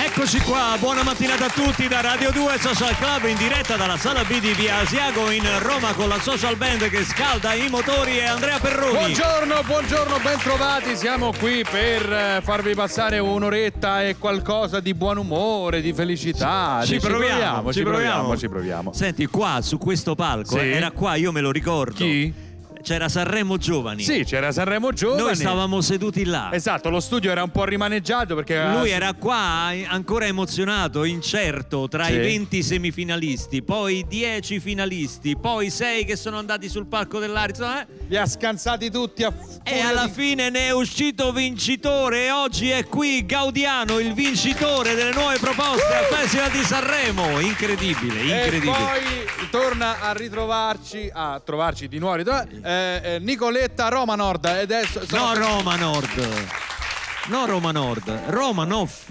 Eccoci qua, buona mattinata a tutti da Radio 2 Social Club in diretta dalla sala B di Via Asiago in Roma con la social band che scalda i motori e Andrea Perroni. Buongiorno, buongiorno, bentrovati. Siamo qui per eh, farvi passare un'oretta e qualcosa di buon umore, di felicità. Ci Di- proviamo, ci proviamo, ci proviamo. Senti, qua su questo palco, Sì. era qua, io me lo ricordo. Chi? C'era Sanremo Giovani. Sì, c'era Sanremo Giovani. Noi stavamo seduti là. Esatto, lo studio era un po' rimaneggiato perché Lui era qua ancora emozionato, incerto tra Sì. i 20 semifinalisti, poi 10 finalisti, poi 6 che sono andati sul palco dell'Arizona. eh? li ha scansati tutti a E alla fine ne è uscito vincitore e oggi è qui Gaudiano, il vincitore delle nuove proposte al Festival di Sanremo. Incredibile, E incredibile. poi torna a ritrovarci, a trovarci di nuovo, eh, eh, Nicoletta Roma Nord. Ed è, No Roma Nord. No Roma Nord, Roma Nof.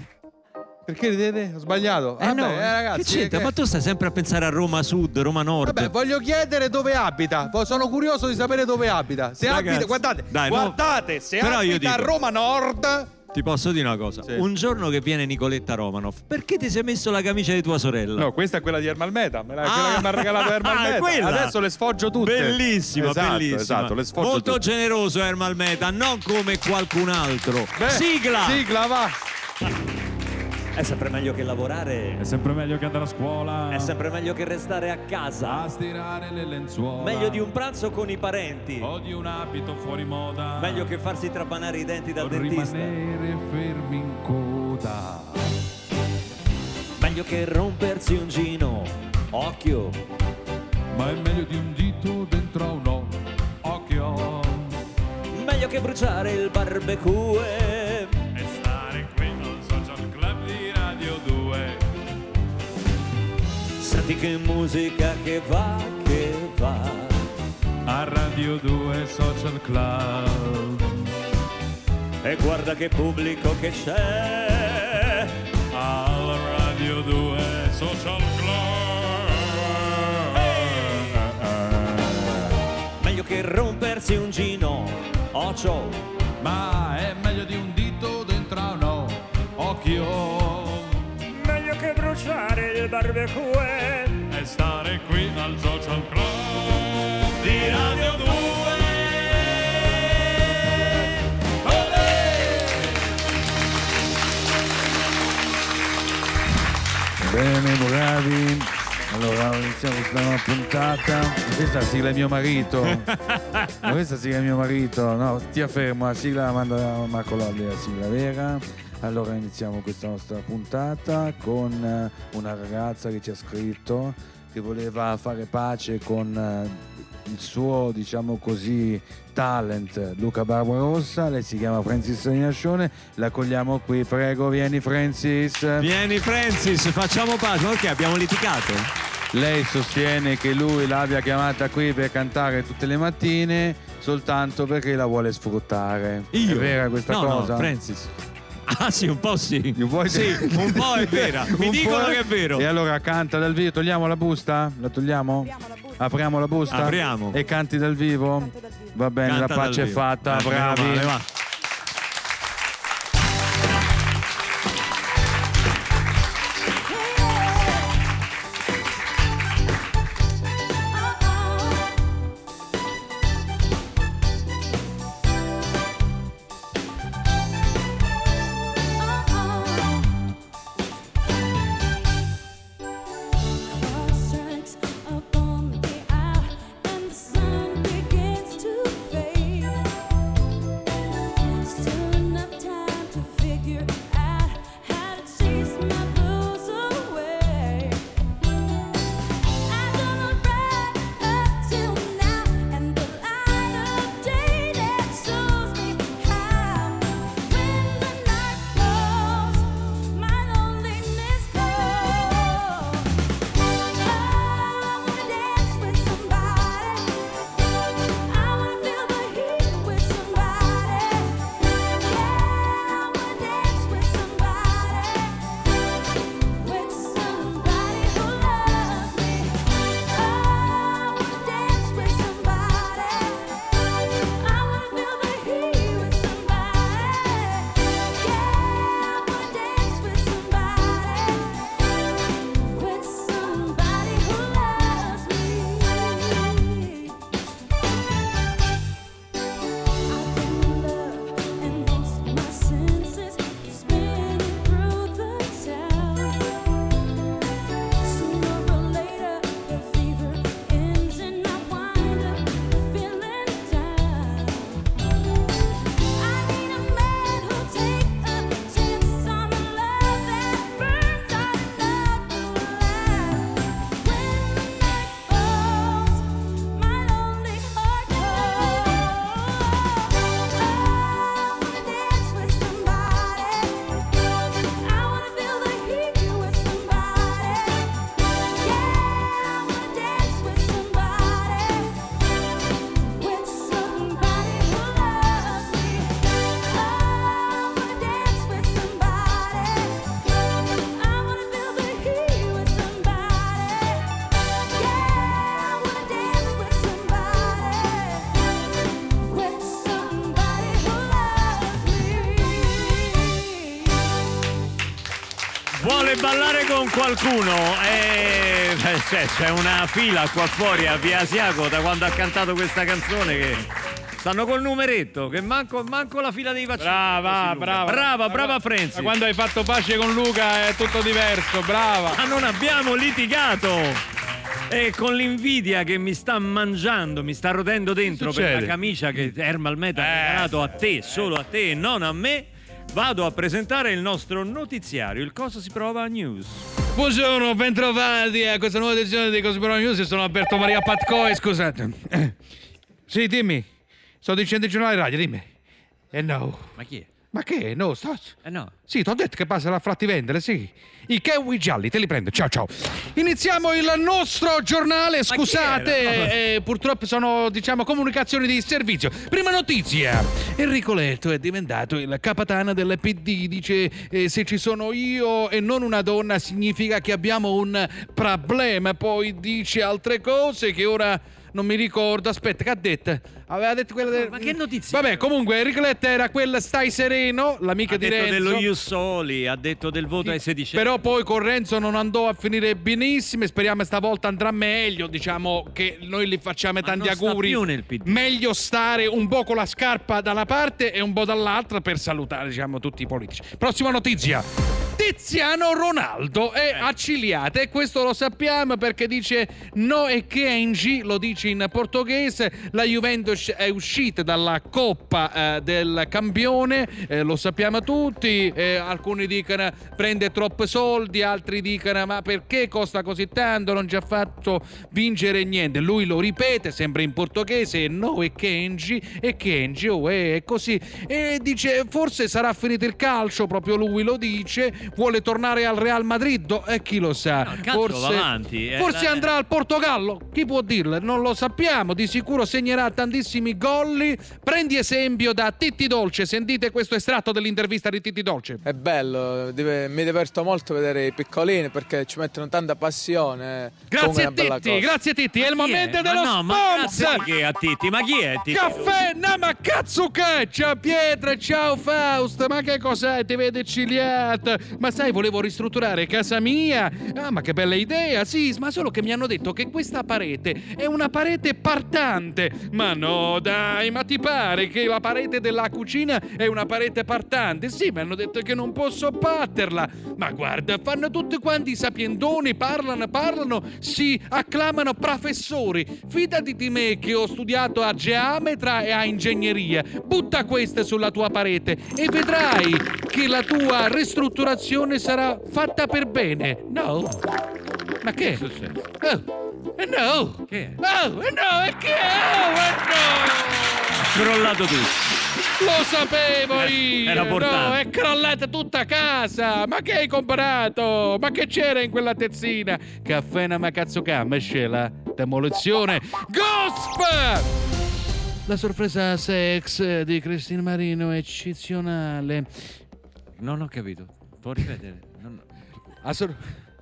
Perché ridete? Ho sbagliato. Eh Vabbè, no, eh, ragazzi, che c'entra? che- Ma tu stai sempre a pensare a Roma Sud, Roma Nord. Vabbè, voglio chiedere dove abita. Sono curioso di sapere dove abita. Se Ragazzi, abita, guardate, dai, no. guardate, se Però abita a Roma Nord. Ti posso dire una cosa? Sì. Un giorno che viene Nicoletta Romanov, perché ti sei messo la camicia di tua sorella? No, questa è quella di Ermal Meta, me la- Ah. quella che mi ha regalato Ermal Ah, Meta. quella. Adesso le sfoggio tutte. Bellissima, esatto, bellissima. Esatto, le sfoggio Molto tutte. generoso Ermal Meta, non come qualcun altro. Beh, Sigla! Sigla, va. È sempre meglio che lavorare. È sempre meglio che andare a scuola. È sempre meglio che restare a casa. a stirare le lenzuola. Meglio di un pranzo con i parenti. O di un abito fuori moda. Meglio che farsi trapanare i denti dal o dentista. rimanere fermi in coda. Meglio che rompersi un gino. Occhio. Ma è meglio di un dito dentro a un occhio. Meglio che bruciare il barbecue. Senti che musica che va, che va. A Radio 2 Social Club. E guarda che pubblico che c'è. Al Radio 2 Social Club. Meglio che rompersi un gino. Ocio. Ma è meglio di un dito dentro a un o- occhio. Bruciare il barbecue. e stare qui al social club di Radio 2. Bene, bravi. Allora, iniziamo questa nuova puntata. Questa sigla è mio marito. Ma questa sigla è mio marito. No, stia fermo, la sigla la manda Marco Lolli, la sigla vera. Allora iniziamo questa nostra puntata con eh, una ragazza che ci ha scritto che voleva fare pace con eh, il suo, diciamo così, talent Luca Barbarossa. Lei si chiama Francis Ignascione. La cogliamo qui. Prego, vieni Francis. Vieni Francis, facciamo pace. Perché abbiamo litigato? Lei sostiene che lui l'abbia chiamata qui per cantare tutte le mattine soltanto perché la vuole sfruttare. È vera questa no, cosa? No, Francis. Ah sì, un po' sì. Mi vuoi- Sì, un po' è vera. Mi Un dicono po' che è vero. E allora canta dal vivo. Togliamo la busta? La togliamo? Apriamo la busta. Apriamo la busta? Apriamo. E canti dal vivo? Canto dal vivo. Va bene, Canta la pace è fatta, Eh, bravi. male, qualcuno e beh, c'è, c'è una fila qua fuori a Via Asiago da quando ha cantato questa canzone che stanno col numeretto che manco, manco la fila dei vaccini Brava, brava. brava brava Frenzi quando hai fatto pace con Luca è tutto diverso, brava. ma non abbiamo litigato e con l'invidia che mi sta mangiando, mi sta rodendo dentro per la camicia che Ermal Meta ha Eh. regalato a te, solo a te e non a me, vado a presentare il nostro notiziario, il Cosa si prova news. Buongiorno, bentrovati a questa nuova edizione di Così News. Sono Alberto Maria Patcoe, scusate. Eh, Sì, dimmi. Sto dicendo il giornale radio, dimmi. Eh no. Ma chi è? Ma che? No, sto... Eh no. Sì, ti ho detto che passa la fratti vendere, sì. I kiwi gialli, te li prendo. Ciao, ciao. Iniziamo il nostro giornale. Scusate, eh, purtroppo sono, diciamo, comunicazioni di servizio. Prima notizia. Enrico Letto è diventato il capatana del PD. Dice, eh, se ci sono io e non una donna significa che abbiamo un problema. Poi dice altre cose che ora... Non mi ricordo, aspetta, che ha detto? Aveva detto quella del... Ma che notizia? Vabbè, comunque Enrico Letta era quel stai sereno, l'amica Ha di detto Renzo. dello Ius Soli, ha detto del voto ai sedicenni. Però poi con Renzo non andò a finire benissimo e speriamo stavolta andrà meglio. Diciamo che noi gli facciamo Ma tanti auguri. più nel PD. Meglio stare un po' con la scarpa da una parte e un po' dall'altra per salutare, diciamo, tutti i politici. Prossima notizia. Tiziano Ronaldo è Eh. acciliato e questo lo sappiamo perché dice no e che Engi, lo dice in portoghese, la Juventus è uscita dalla Coppa eh, del Campione, eh, lo sappiamo tutti, eh, alcuni dicono prende troppi soldi, altri dicono ma perché costa così tanto, non ci ha fatto vincere niente, lui lo ripete sempre in portoghese, no e Engi e Engi, oh, è così, e dice forse sarà finito il calcio, proprio lui lo dice, vuole tornare al Real Madrid, e chi lo sa, No, forse, va avanti, eh, forse andrà al Portogallo, chi può dirlo? Non lo sappiamo, di sicuro segnerà tantissimi golli. Prendi esempio da Titti Dolce, sentite questo estratto dell'intervista di Titti Dolce. È bello, mi diverto molto vedere i piccolini perché ci mettono tanta passione. È Grazie bella Titti, grazie Titti, è il Ma chi momento Ma dello no, ma grazie sponsor. di che a Titti? Ma chi è Titti? Caffè, no ma cazzo che Ciao Pietra, ciao Faust Ma che cos'è? Ti vede ciliata Ma sai, volevo ristrutturare casa mia Ah, ma che bella idea Sì, ma solo che mi hanno detto che questa parete È una parete partante Ma no, dai, ma ti pare che la parete della cucina È una parete partante? Sì, mi hanno detto che non posso batterla Ma guarda, fanno tutti quanti i sapientoni Parlano, parlano Si acclamano professori Fidati di me che ho studiato a geometra e a ingegneria. Butta queste sulla tua parete e vedrai che la tua ristrutturazione sarà fatta per bene. No? Ma che? Oh, eh no! Che è? Oh, eh no, e che? Oh, eh no! Crollato tutto. Lo sapevo io! era no, portante. è crollata tutta casa! Ma che hai comprato? Ma che c'era in quella tezzina? Caffè una cazzo scela? Demolizione! Gosp! La sorpresa sex di Cristina Marino è eccezionale. Non ho capito. Può ripetere? Non- sor-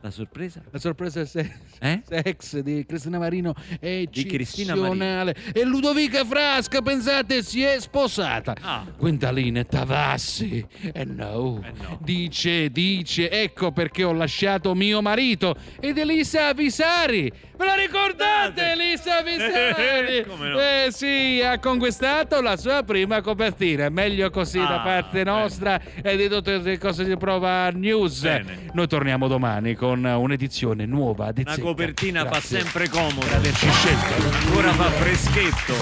La sorpresa? la sorpresa sex, Eh? sex di Cristina Marino è Di Cristina eccezionale. E Ludovica Frasca, pensate, si è sposata. Ah. Quintaline Tavassi. Eh no. Eh no. Dice, dice, ecco perché ho lasciato mio marito. Ed Elisa Visari. Ve la ricordate Elisa Visari? Come no? Eh sì, ha conquistato la sua prima copertina. Meglio così da Ah, parte bene. nostra e di tutte le cose si prova news. Bene. Noi torniamo domani con un'edizione nuova di La Zecca. copertina fa Grazie sempre comodo. per averci scelto. Ancora fa freschetto.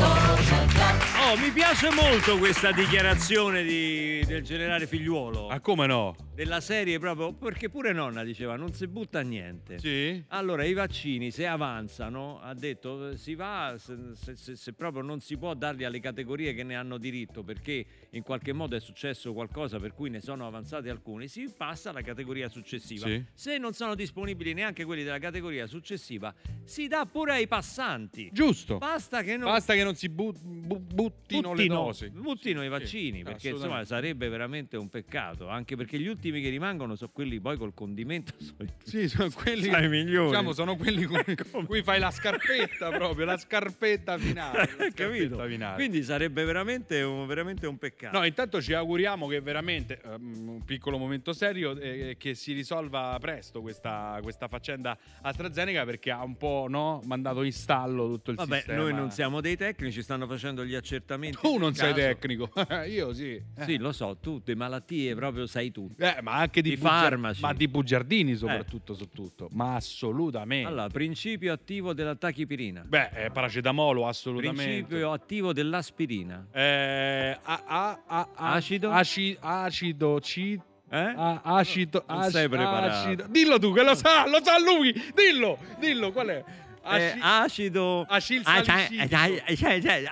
Mi piace molto questa dichiarazione di- del generale figliuolo. Ah, come no? Della serie proprio, perché pure nonna diceva non si butta niente. Sì. Allora, i vaccini se avanzano, ha detto, si va, se, se- se- proprio non si può darli alle categorie che ne hanno diritto, perché in qualche modo è successo qualcosa per cui ne sono avanzati alcuni, si passa alla categoria successiva. Sì. Se non sono disponibili neanche quelli della categoria successiva, si dà pure ai passanti. Giusto. Basta che non Basta che non si bu- bu- buttino, le buttino, dosi. buttino i Sì, vaccini, sì, perché insomma sarebbe veramente un peccato, anche perché gli ultimi che rimangono sono quelli poi col condimento. Sono i- Sì, sono quelli Sono i migliori. Diciamo, sono quelli con con cui fai la scarpetta proprio, la scarpetta finale. la Capito? scarpetta finale. Quindi sarebbe veramente un, veramente un peccato. No, intanto ci auguriamo che veramente, ehm, un piccolo momento serio, eh, che si risolva presto questa, questa faccenda AstraZeneca perché ha un po' no, mandato in stallo tutto il Vabbè, sistema. noi non siamo dei tecnici, stanno facendo gli accertamenti. Tu non sei tecnico, io sì. Eh. Sì, lo so, tu di malattie proprio sai tutto. Eh, ma anche di, Di bugia- farmaci. ma di bugiardini soprattutto su tutto. Ma assolutamente. Allora, principio attivo della tachipirina. Beh, eh, paracetamolo assolutamente. Principio attivo dell'aspirina. Eh, a- a- a- Acido? aci- acido, ci- Eh? a- acido, Non ac- sei preparato. acido. Dillo tu che lo sa, lo sa lui. Dillo, dillo qual è? Eh, Aci- acido Acil Ah, salicilio. eh, eh,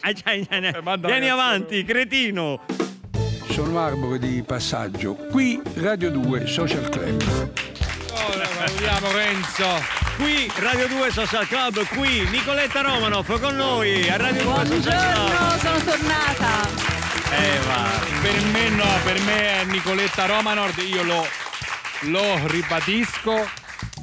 Ah, Eh, Vieni avanti, cretino. Sono arbore di passaggio. Qui Radio 2 Social Club. Salutiamo Renzo. Qui Radio 2 Social Club, qui Nicoletta Romanoff con noi a Radio 2 Social Buongiorno, Club. sono tornata. Eh, va. Per me no, per me è Nicoletta Romanord, io lo, lo ribadisco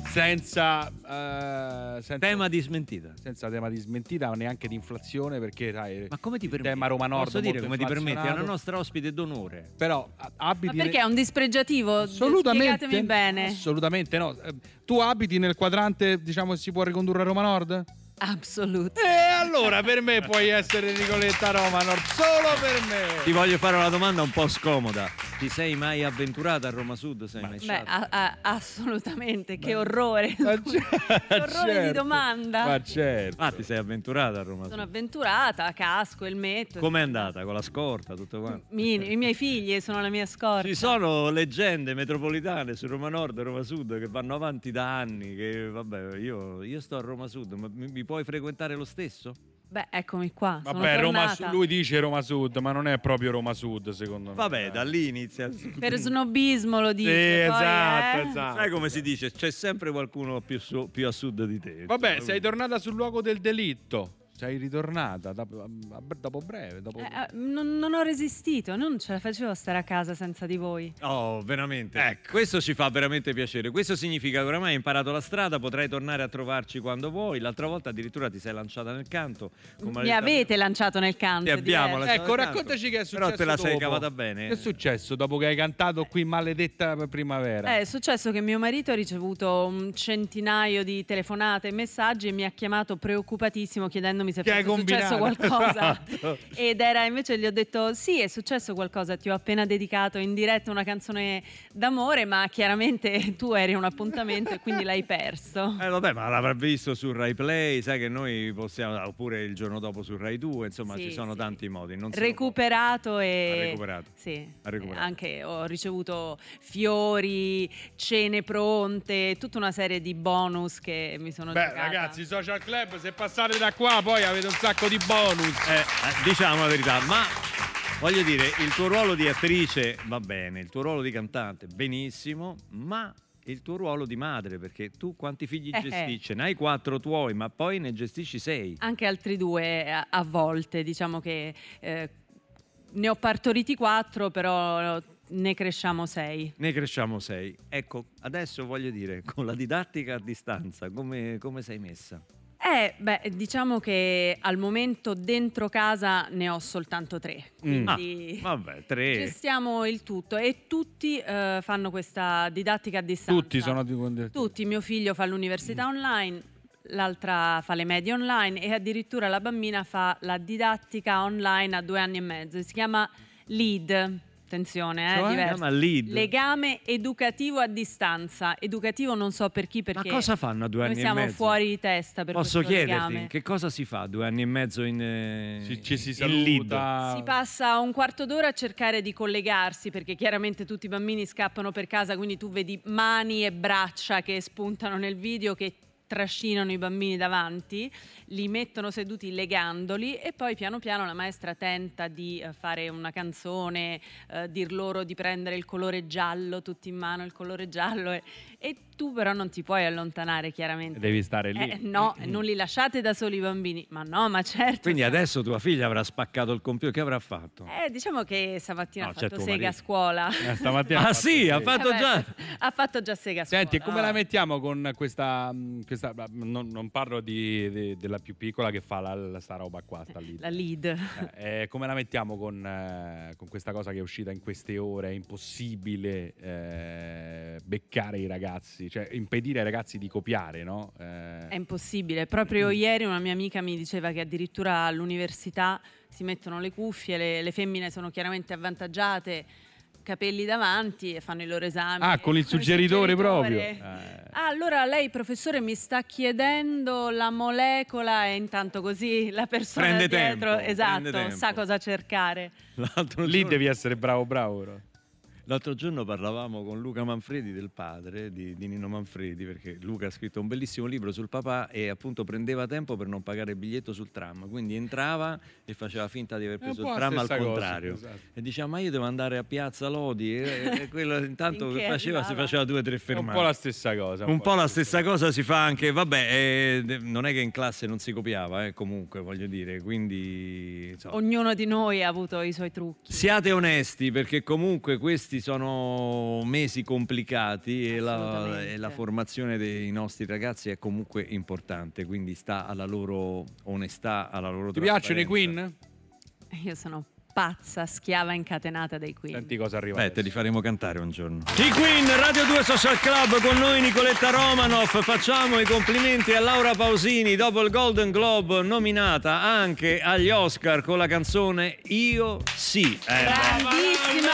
senza, eh, senza, Tema di smentita. senza tema di smentita, neanche di inflazione, perché sai, Ma come ti il permetti? tema Roma Nord Posso dire come ti permetti? È una nostra ospite d'onore. Però a- Ma abiti perché è un dispregiativo? Assolutamente, Spiegatemi bene. assolutamente no. Eh, Tu abiti nel quadrante, diciamo, che si può ricondurre a Roma Nord? Assolutamente. E allora per me puoi essere Nicoletta Roma Nord, solo per me. Ti voglio fare una domanda un po' scomoda. Ti sei mai avventurata a Roma Sud? Sei mai Beh, a- a- assolutamente, che orrore. Ma Che certo, orrore di certo. domanda. Ma certo. Ah, ti sei avventurata a Roma Sono Sud? avventurata, casco, elmetto. Com'è andata? Con la scorta, tutto quanto? Mi- I miei figli sono la mia scorta. Ci sono leggende metropolitane su Roma Nord e Roma Sud che vanno avanti da anni. Che vabbè, io, io sto a Roma Sud, ma mi, mi puoi frequentare lo stesso? Beh, eccomi qua. sono Vabbè, Roma lui dice Roma Sud, ma non è proprio Roma Sud, secondo me. Vabbè, da lì inizia. Per snobismo lo Sì, dice. poi, esatto, eh. esatto. Sai come si dice? C'è sempre qualcuno più, su- più a sud di te. Vabbè, sei tornata sul luogo del delitto. Sei ritornata dopo, dopo breve. Dopo... Eh, eh, non, non ho resistito, non ce la facevo stare a casa senza di voi. Oh, veramente. Ecco. Questo ci fa veramente piacere. Questo significa che oramai hai imparato la strada, potrai tornare a trovarci quando vuoi. L'altra volta addirittura ti sei lanciata nel canto. come Mi avete lanciato nel canto. Ti abbiamo lasciato Ecco, nel canto. raccontaci che è successo Però te la sei dopo. cavata bene. Che è successo dopo che hai cantato qui maledetta primavera? Eh, è successo che mio marito ha ricevuto un centinaio di telefonate e messaggi e mi ha chiamato preoccupatissimo chiedendomi se Che hai fosse successo qualcosa. Esatto. Ed era invece gli ho detto sì, è successo qualcosa, ti ho appena dedicato in diretta una canzone d'amore, ma chiaramente tu eri un appuntamento e quindi l'hai perso. Eh vabbè, ma l'avrà visto su Rai Play, sai che noi possiamo, oppure il giorno dopo su Rai 2, insomma Sì, ci sono sì. tanti modi. Non se recuperato e Ha recuperato. Sì, Ha recuperato. anche ho ricevuto fiori, cene pronte, tutta una serie di bonus che mi sono Beh, giocata. ragazzi, social club, se passate da qua poi avete un sacco di bonus. Eh, eh, diciamo la verità, ma voglio dire, il tuo ruolo di attrice va bene, il tuo ruolo di cantante benissimo, ma il tuo ruolo di madre, perché tu quanti figli Eh, gestisci? Ce n'hai quattro tuoi, ma poi ne gestisci sei. Anche altri due a, a volte, diciamo che eh, ne ho partoriti quattro, però ne cresciamo sei. Ne cresciamo sei. Ecco, adesso voglio dire, con la didattica a distanza, come, come sei messa? Eh, beh, diciamo che al momento dentro casa ne ho soltanto tre. Quindi Ah, vabbè, tre. gestiamo il tutto e tutti eh, fanno questa didattica a distanza. Tutti sono di Tutti, mio figlio fa l'università online, l'altra fa le medie online e addirittura la bambina fa la didattica online a due anni e mezzo. Si chiama LEAD. Attenzione, eh, Cioè? diverso. Legame educativo a distanza. Educativo non so per chi, perché Ma cosa fanno a due anni noi e siamo mezzo? fuori di testa per Posso chiederti legame. che cosa si fa due anni e mezzo in, eh, Ci, ci si in lead? saluta. Si passa un quarto d'ora a cercare di collegarsi perché chiaramente tutti i bambini scappano per casa, quindi tu vedi mani e braccia che spuntano nel video che trascinano i bambini davanti, li mettono seduti legandoli e poi piano piano la maestra tenta di eh, fare una canzone, eh, dir loro di prendere il colore giallo, tutti in mano il colore giallo e, e Tu però non ti puoi allontanare chiaramente. Devi stare lì. Eh, no, non li lasciate da soli i bambini. Ma no, ma certo. Quindi adesso tua figlia avrà spaccato il computer, che avrà fatto? Eh, diciamo che stamattina No, ha fatto sega a marito. scuola. Eh, stamattina Ah ha sì, ha fatto Vabbè, già... Ha fatto già sega a scuola. Senti, come la mettiamo con questa... mh, questa non, non parlo di, di- della più piccola che fa la, la- sta roba qua, sta lì. La lead. Eh, eh, come la mettiamo con, eh, con questa cosa che è uscita in queste ore? È impossibile eh, beccare i ragazzi, cioè impedire ai ragazzi di copiare, no? Eh, È impossibile. Proprio ieri una mia amica mi diceva che addirittura all'università si mettono le cuffie, le, le femmine sono chiaramente avvantaggiate, capelli davanti e fanno i loro esami. Ah, con il suggeritore proprio. Eh. Ah, allora lei, professore, mi sta chiedendo la molecola e intanto così la persona Prende dietro, tempo, esatto, prende tempo. sa cosa cercare. L'altro Lì giorno- devi essere bravo, bravo. però. L'altro giorno parlavamo con Luca Manfredi del padre di, di Nino Manfredi perché Luca ha scritto un bellissimo libro sul papà e appunto prendeva tempo per non pagare il biglietto sul tram, quindi entrava e faceva finta di aver un preso po' il tram al stessa cosa, contrario esatto. e diceva ma io devo andare a Piazza Lodi e, e quello intanto che faceva si faceva due o tre È un fermate. po' la stessa cosa. Un po' la stessa cosa si fa anche, vabbè, eh, non è che in classe non si copiava, eh, comunque voglio dire, quindi insomma, Ognuno di noi ha avuto i suoi trucchi. Siate onesti perché comunque questi sono mesi complicati e la, e la formazione dei nostri ragazzi è comunque importante, quindi sta alla loro onestà, alla loro Ti piacciono i. Queen? Io sono pazza, schiava incatenata dei Queen. Senti cosa arriva. Beh, te li faremo cantare un giorno. I Queen, Radio 2 Social Club, con noi Nicoletta Romanoff. Facciamo i complimenti a Laura Pausini, dopo il Golden Globe, nominata anche agli Oscar con la canzone Io sì. Eh, Grandissima!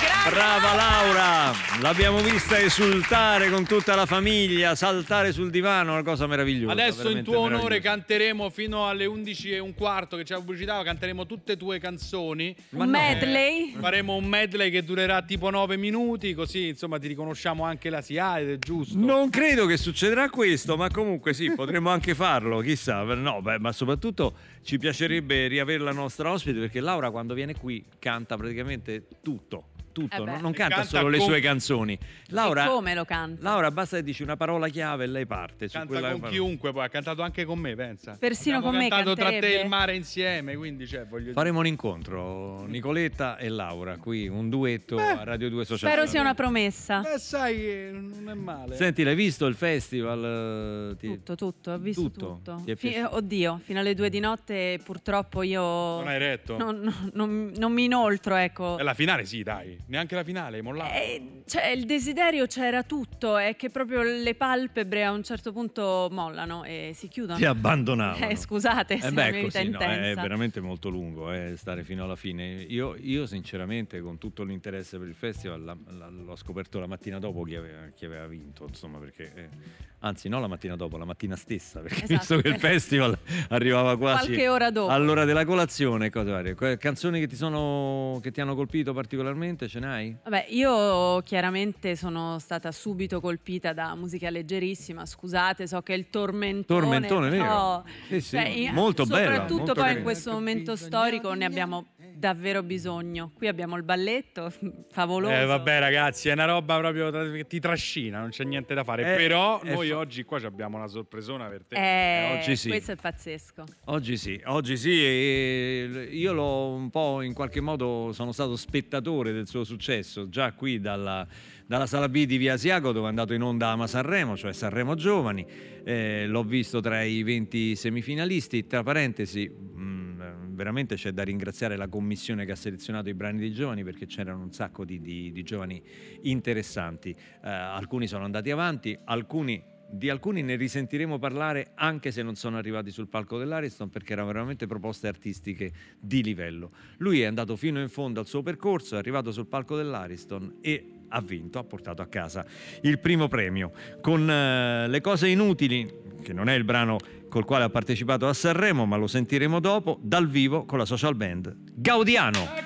Grande Brava Laura, l'abbiamo vista esultare con tutta la famiglia, saltare sul divano, una cosa meravigliosa. Adesso in tuo onore canteremo fino alle 11 e un quarto che c'è la pubblicità, canteremo tutte tue canzoni. Un medley? Eh, faremo un medley che durerà tipo 9 minuti, così insomma ti riconosciamo anche la SIAE, è giusto? Non credo che succederà questo, ma comunque sì, potremmo anche farlo, chissà. No, beh, ma soprattutto ci piacerebbe riavere la nostra ospite perché Laura quando viene qui canta praticamente tutto. Tutto, Eh beh. non, non canta, canta solo le con- sue canzoni. Laura, E come lo canta? Laura, basta che dici una parola chiave e lei parte. su Canta quella con parola. chiunque, poi ha cantato anche con me, pensa. Persino Abbiamo con me cantato tra te e canterebbe. il mare insieme, quindi cioè, voglio dire. Faremo un incontro, Nicoletta e Laura, qui un duetto a Radio 2 Social Spero sia una promessa. Beh, sai che non è male. Senti, l'hai visto il festival? eh, Ti- Tutto, tutto, ho visto Tutto? tutto. Ti è Fi- oddio, fino alle due di notte purtroppo io Non hai retto? non, non- non- non mi inoltro, ecco. E la finale sì, dai. Neanche la finale, hai mollato. Eh, cioè, il desiderio c'era tutto, è che proprio le palpebre a un certo punto mollano e si chiudono. Ti abbandonavano. Eh, scusate, Eh se beh, la così, no, è veramente molto lungo eh, stare fino alla fine. Io, io, sinceramente, con tutto l'interesse per il festival, la- la- l'ho scoperto la mattina dopo chi aveva, chi aveva vinto, insomma, perché... anzi, no la mattina dopo, la mattina stessa, perché Esatto, visto che il festival arrivava quasi Qualche ora dopo. all'ora della colazione, cose varie. Canzoni che ti, sono, che ti hanno colpito particolarmente, ce n'hai? Vabbè, io chiaramente sono stata subito colpita da musica leggerissima, scusate, so che è il tormentone. Tormentone, vero? Sì, sì, cioè, molto bella, Soprattutto molto poi carina. in questo momento storico ne abbiamo davvero bisogno. Qui abbiamo il balletto favoloso. Eh vabbè ragazzi, è una roba proprio che ti trascina, non c'è niente da fare. Eh, Però noi fa- oggi qua ci abbiamo una sorpresona per te. Eh, oggi sì. Questo è pazzesco. Oggi sì, oggi sì, e io l'ho un po' in qualche modo sono stato spettatore del suo successo già qui dalla, dalla sala B di Via Asiago dove è andato in onda Ama Sanremo, cioè Sanremo Giovani, Eh, l'ho visto tra i 20 semifinalisti, tra parentesi mh, veramente c'è da ringraziare la commissione che ha selezionato i brani dei giovani perché c'erano un sacco di, di- di giovani interessanti, Eh, alcuni sono andati avanti, alcuni di alcuni ne risentiremo parlare anche se non sono arrivati sul palco dell'Ariston perché erano veramente proposte artistiche di livello. Lui è andato fino in fondo al suo percorso, è arrivato sul palco dell'Ariston e ha vinto, ha portato a casa il primo premio con eh, Le cose inutili, che non è il brano col quale ha partecipato a Sanremo, ma lo sentiremo dopo, dal vivo con la social band Gaudiano.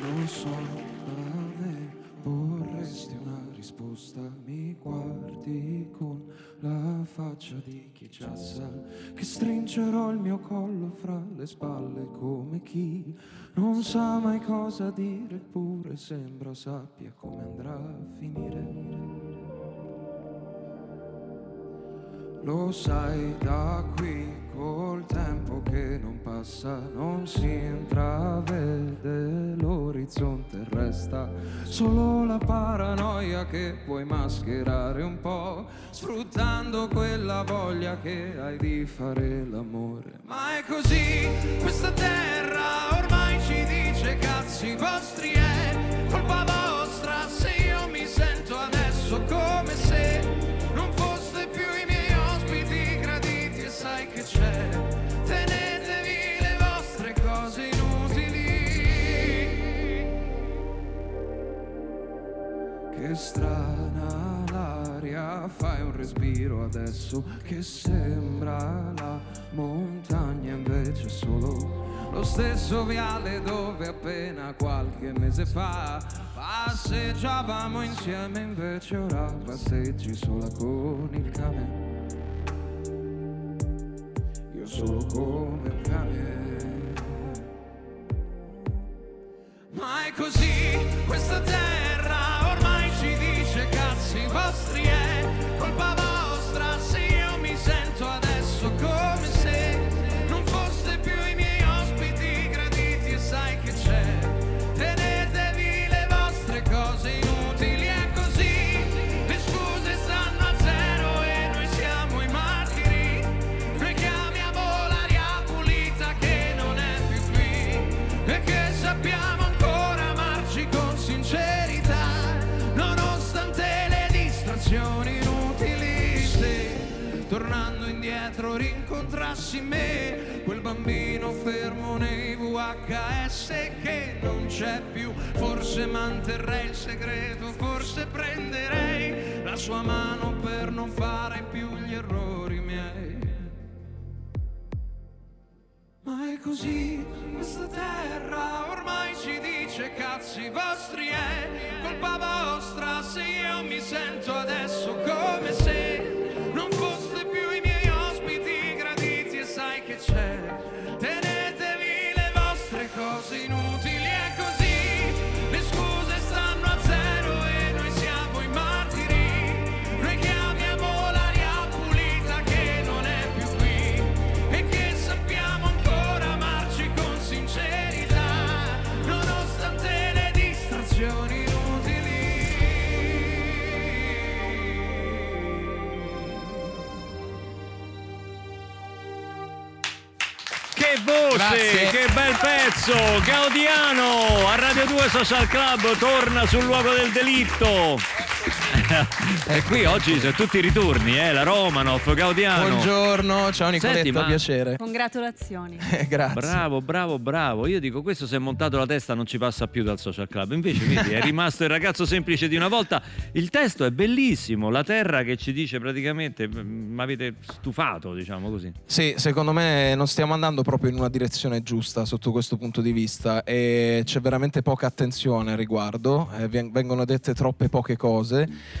Non so quale vorresti una risposta mi guardi con la faccia di chi già sa che stringerò il mio collo fra le spalle come chi non sa mai cosa dire, eppure sembra sappia come andrà a finire. Lo sai da qui col tempo che non passa, non si intravede l'orizzonte, resta solo la paranoia che puoi mascherare un po', sfruttando quella voglia che hai di fare l'amore. Ma è così, questa terra ormai ci dice cazzi vostri, è colpa vostra Strana l'aria, fai un respiro adesso che sembra la montagna invece solo lo stesso viale dove appena qualche mese fa passeggiavamo insieme invece ora passeggi sola con il cane. Io solo come un cane. Ma è così questa terra cazzi vostri è colpa vostra indietro rincontrassi me quel bambino fermo nei VHS che non c'è più. Forse manterrei il segreto forse prenderei la sua mano per non fare più gli errori miei. Ma è così, questa terra ormai ci dice cazzi vostri è colpa vostra se io mi sento adesso come se Grazie. che bel pezzo! Gaudiano a Radio 2 Social Club torna sul luogo del delitto. e qui oggi sono tutti i ritorni, eh? La Romanov, Gaudiano. Buongiorno, ciao Nicoletta, Senti, ma- piacere. Congratulazioni. Grazie. Bravo, bravo, bravo. Io dico, questo si è montato la testa, non ci passa più dal social club. Invece, vedi, è rimasto il ragazzo semplice di una volta. Il testo è bellissimo. La terra che ci dice praticamente, mi avete stufato, diciamo così. Sì, secondo me non stiamo andando proprio in una direzione giusta sotto questo punto di vista e c'è veramente poca attenzione a riguardo, eh, vengono dette troppe poche cose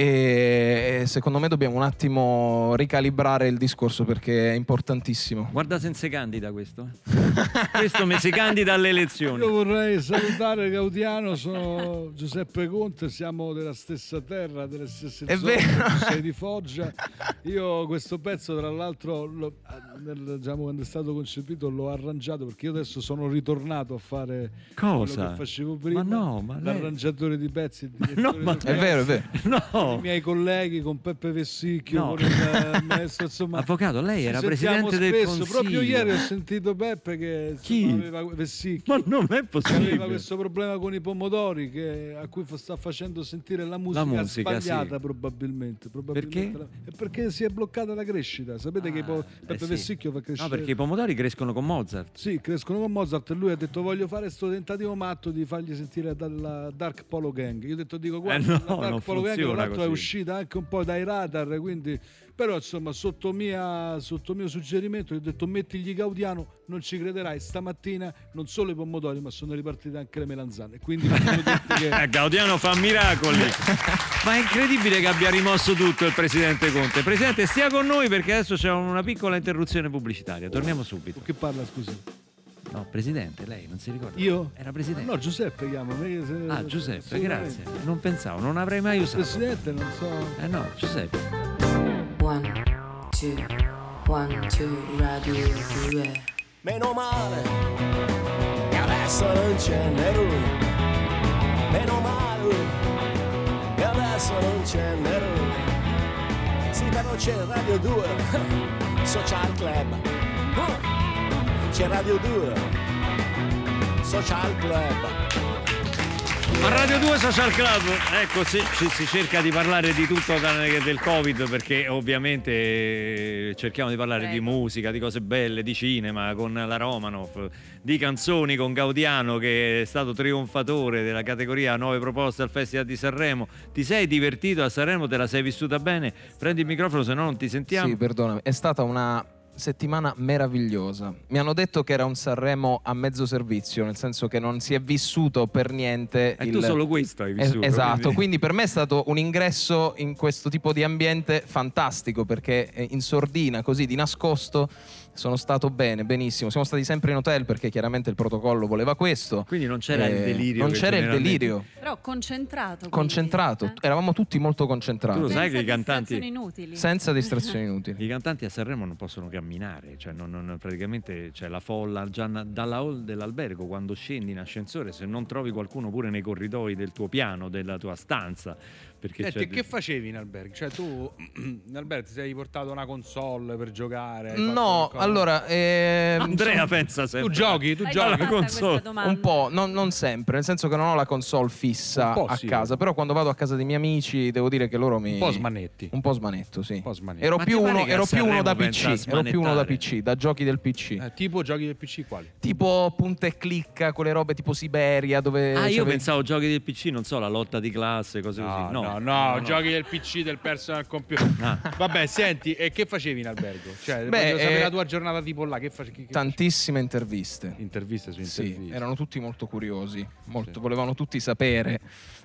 e, secondo me dobbiamo un attimo ricalibrare il discorso perché è importantissimo. Guarda se non si candida questo. questo mi si candida alle elezioni. Io vorrei salutare Gaudiano, sono Giuseppe Conte, siamo della stessa terra, delle stesse È zone, vero. sei di Foggia. Io questo pezzo tra l'altro l'ho- nel- diciamo, quando è stato concepito l'ho arrangiato perché io adesso sono ritornato a fare Cosa? quello che facevo prima, Ma no, ma lei- l'arrangiatore di pezzi, il no, direttore ma- d'orchestra, È vero, è vero. No. I miei colleghi con Peppe Vessicchio, No. con il eh, maestro insomma Avvocato, lei era presidente del spesso. consiglio. Proprio ieri ho sentito Peppe che Chi? aveva Vessicchio. Ma non è che aveva possibile. questo problema con i pomodori che- a cui sta facendo sentire la musica, musica, sbagliata sì. probabilmente, probabilmente Perché? la- perché si è bloccata la crescita sapete che po- eh Peppe sì. Vessicchio fa No, crescere perché i pomodori crescono con Mozart. sì, crescono con Mozart e lui ha detto voglio fare questo tentativo matto di fargli sentire dalla Dark Polo Gang. Io ho detto dico guarda, Eh no, la Dark Polo Gang l'altro è uscita anche un po' dai radar, quindi Però insomma sotto, mia, sotto mio suggerimento ho detto mettigli Gaudiano, non ci crederai, stamattina non solo i pomodori ma sono ripartite anche le melanzane. Quindi che... Gaudiano fa miracoli. Ma è incredibile che abbia rimosso tutto il presidente Conte. Presidente, stia con noi perché adesso c'è una piccola interruzione pubblicitaria. Torniamo subito. Che parla, scusi? No, presidente, lei non si ricorda? Io? Era presidente. No, Giuseppe chiama. me- se- Ah, Giuseppe, grazie. Non pensavo, non avrei mai usato. Presidente, non so. Eh no, Giuseppe. One, two, one, two, radio 2. Meno male che adesso non c'è Nerone. Meno male che adesso non c'è Nerone. Sì, però c'è Radio 2, Social Club. Oh, C'è Radio 2, Social Club. A Radio 2 Social Club, ecco sì, ci- si cerca di parlare di tutto del Covid perché ovviamente eh, cerchiamo di parlare di Prego. musica, di cose belle, di cinema con la Romanov, di canzoni con Gaudiano che è stato trionfatore della categoria 9 proposte al Festival di Sanremo. Ti sei divertito a Sanremo? Te la sei vissuta bene? Prendi il microfono se no non ti sentiamo. Sì, perdonami, è stata una settimana meravigliosa. Mi hanno detto che era un Sanremo a mezzo servizio, nel senso che non si è vissuto per niente E il... tu solo questo hai Es- vissuto. esatto, quindi- quindi per me è stato un ingresso in questo tipo di ambiente fantastico perché eh, in sordina, così di nascosto, sono stato bene, benissimo. Siamo stati sempre in hotel perché chiaramente il protocollo voleva questo. Quindi non c'era il Eh, delirio Non c'era il delirio. Però concentrato. quindi, Concentrato, eh? eravamo tutti molto concentrati. Tu lo sai Senza che i cantanti distrazioni inutili. Senza distrazioni inutili. I cantanti a Sanremo non possono camminare, cioè non- non- praticamente c'è la folla già na- dalla hall dell'albergo quando scendi in ascensore, se non trovi qualcuno pure nei corridoi del tuo piano, della tua stanza, perché Senti, c'è e che facevi in albergo? Cioè tu in albergo ti sei portato una console per giocare? No, allora. ehm, Andrea pensa sempre. Tu giochi, tu Hai giochi. console. Un po', non, non sempre, nel senso che non ho la console fissa a sì. casa, però quando vado a casa dei miei amici devo dire che loro mi... Un po' smanetti. Un po' smanetto, sì. Un po' smanetti. Ero più uno, ero più uno da PC, ero più uno da? PC, da giochi del PC. Eh, tipo giochi del PC quali? Tipo punta e clicca, quelle robe tipo Siberia dove... Ah, io pensavo giochi del PC, non so, la lotta di classe, cose così. No, no, no, giochi del PC, del personal computer. Ah. Vabbè, senti, e che facevi in albergo? Cioè, Beh, eh, la tua giornata tipo là, che facevi? Tantissime interviste. Interviste su Sì, interviste. erano tutti molto curiosi, molto- Sì. volevano tutti sapere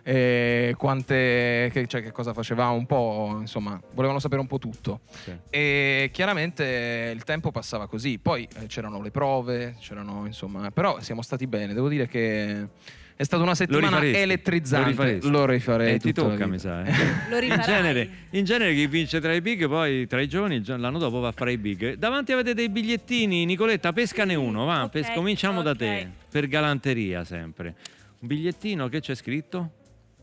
eh, quante, che, cioè, che cosa facevamo, un po', insomma, volevano sapere un po' tutto. Sì. E chiaramente il tempo passava così, poi eh, c'erano le prove, c'erano insomma, però siamo stati bene, devo dire che è stata una Lo settimana rifaresti? elettrizzante. Lo rifaresti? Lo rifarei Eh, ti tocca, mi sa. eh. Lo In rifarai? genere, in genere chi vince tra i big, poi tra i giovani, il gio- l'anno dopo va a fare i big. Davanti avete dei bigliettini, Nicoletta, pescane uno, va, Ok, pes- cominciamo da ok. te, per galanteria sempre. Un bigliettino, che c'è scritto?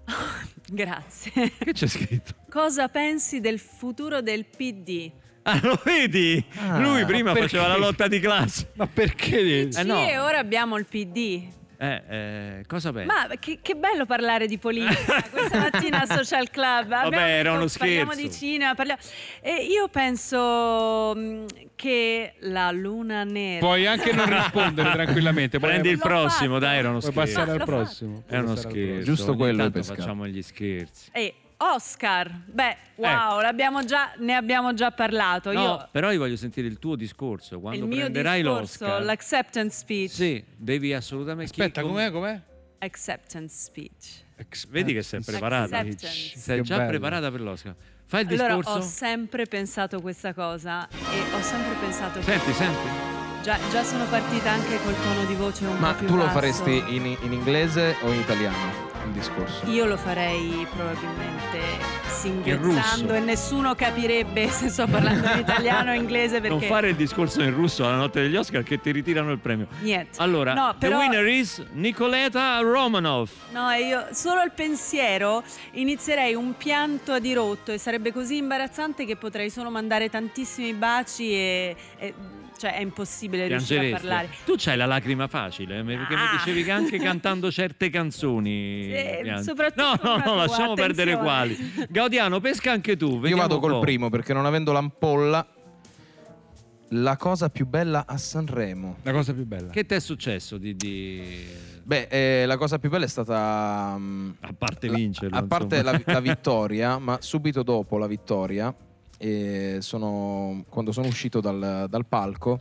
Grazie. Che c'è scritto? Cosa pensi del futuro del PD? Ah, lo vedi? Ah, Lui prima ma faceva la lotta di classe. Ma perché? Eh, no. Sì, e ora abbiamo il PD. Eh, eh, cosa pensi? Ma che, che bello parlare di politica questa mattina al Social Club. Abbiamo era uno Parliamo scherzo. di cinema. parliamo- E io penso mh, che la luna nera. Puoi anche non rispondere tranquillamente. puoi- Prendi il prossimo, fatto. dai, era uno Puoi scherzo. passare al prossimo. È uno Puoi scherzo. Giusto quello facciamo gli scherzi. E Oscar. Beh, wow, l'abbiamo già, ne abbiamo già parlato. No, io, però io voglio sentire il tuo discorso. Quando il mio prenderai discorso, l'Oscar. l'acceptance speech. Sì, devi assolutamente. Aspetta, com'è? com'è? Acceptance speech. Vedi che sei preparata. Acceptance. Sei Che già bello. preparata per l'Oscar. Fai il Allora, discorso. ho sempre pensato questa cosa e ho sempre pensato che Senti, senti. già, già sono partita anche col tono di voce un Ma po' più tu lo basso. faresti in, in inglese o in italiano il discorso? Io lo farei probabilmente singhiezzando russo. e nessuno capirebbe se sto parlando in italiano o inglese perché Non fare il discorso in russo alla notte degli Oscar che ti ritirano il premio. niente. Allora, No, the però- winner is Nicoleta Romanov. No, e io solo al pensiero inizierei un pianto a dirotto e sarebbe così imbarazzante che potrei solo mandare tantissimi baci e, e- cioè è impossibile riuscire a parlare. Tu c'hai la lacrima facile, eh, perché mi Ah. dicevi che anche cantando certe canzoni. Sì, piangi. soprattutto no, no, no, tua, lasciamo perdere attenzione. quali. Gaudiano, pesca anche tu. Io vado col primo perché non avendo l'ampolla, la cosa più bella a Sanremo. La cosa più bella. Che ti è successo di. di- Beh, eh, la cosa più bella è stata. mm, A parte la- vincerlo. a parte la, la vittoria, ma subito dopo la vittoria e sono- quando sono uscito dal, dal palco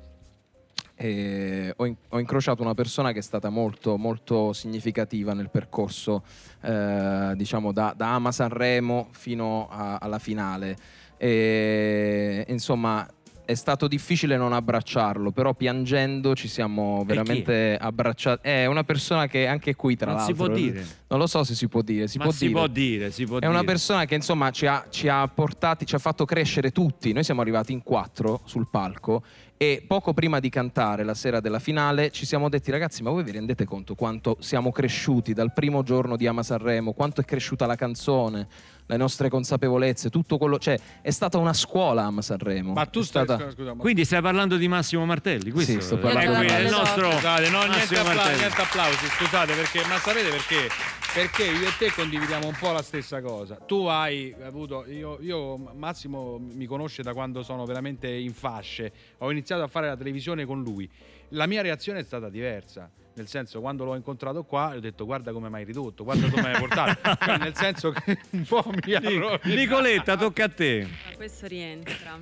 e ho, in- ho incrociato una persona che è stata molto, molto significativa nel percorso, eh, diciamo, da, da Ama Sanremo fino a- alla finale. E, insomma, è stato difficile non abbracciarlo, però piangendo ci siamo veramente abbracciati. È una persona che anche qui, tra Non si l'altro, può dire. non lo so se si può dire. Si può si dire. può dire, si può È dire. una persona che insomma ci ha, ci ha portati, ci ha fatto crescere tutti. Noi siamo arrivati in quattro sul palco e poco prima di cantare la sera della finale ci siamo detti ragazzi ma voi vi rendete conto quanto siamo cresciuti dal primo giorno di Ama Sanremo, quanto è cresciuta la canzone, le nostre consapevolezze, tutto quello, cioè è stata una scuola Ama Sanremo. Ma tu È stai, stata- scusa, ma- Quindi stai parlando di Massimo Martelli? Questo Sì, sto parlando di qui, è il Massimo. nostro Scusate, no, niente, Massimo appla- niente applausi, scusate, perché, ma sapete perché? Perché io e te condividiamo un po' la stessa cosa. Tu hai avuto, io, io- Massimo mi conosce da quando sono veramente in fasce, ho iniziato a fare la televisione con lui. La mia reazione è stata diversa. Nel senso, quando l'ho incontrato qua, ho detto guarda come mi hai ridotto, guarda come mi hai portato. Cioè, nel senso che un po' mi ha. Nicoletta, tocca a te. Ma questo rientra.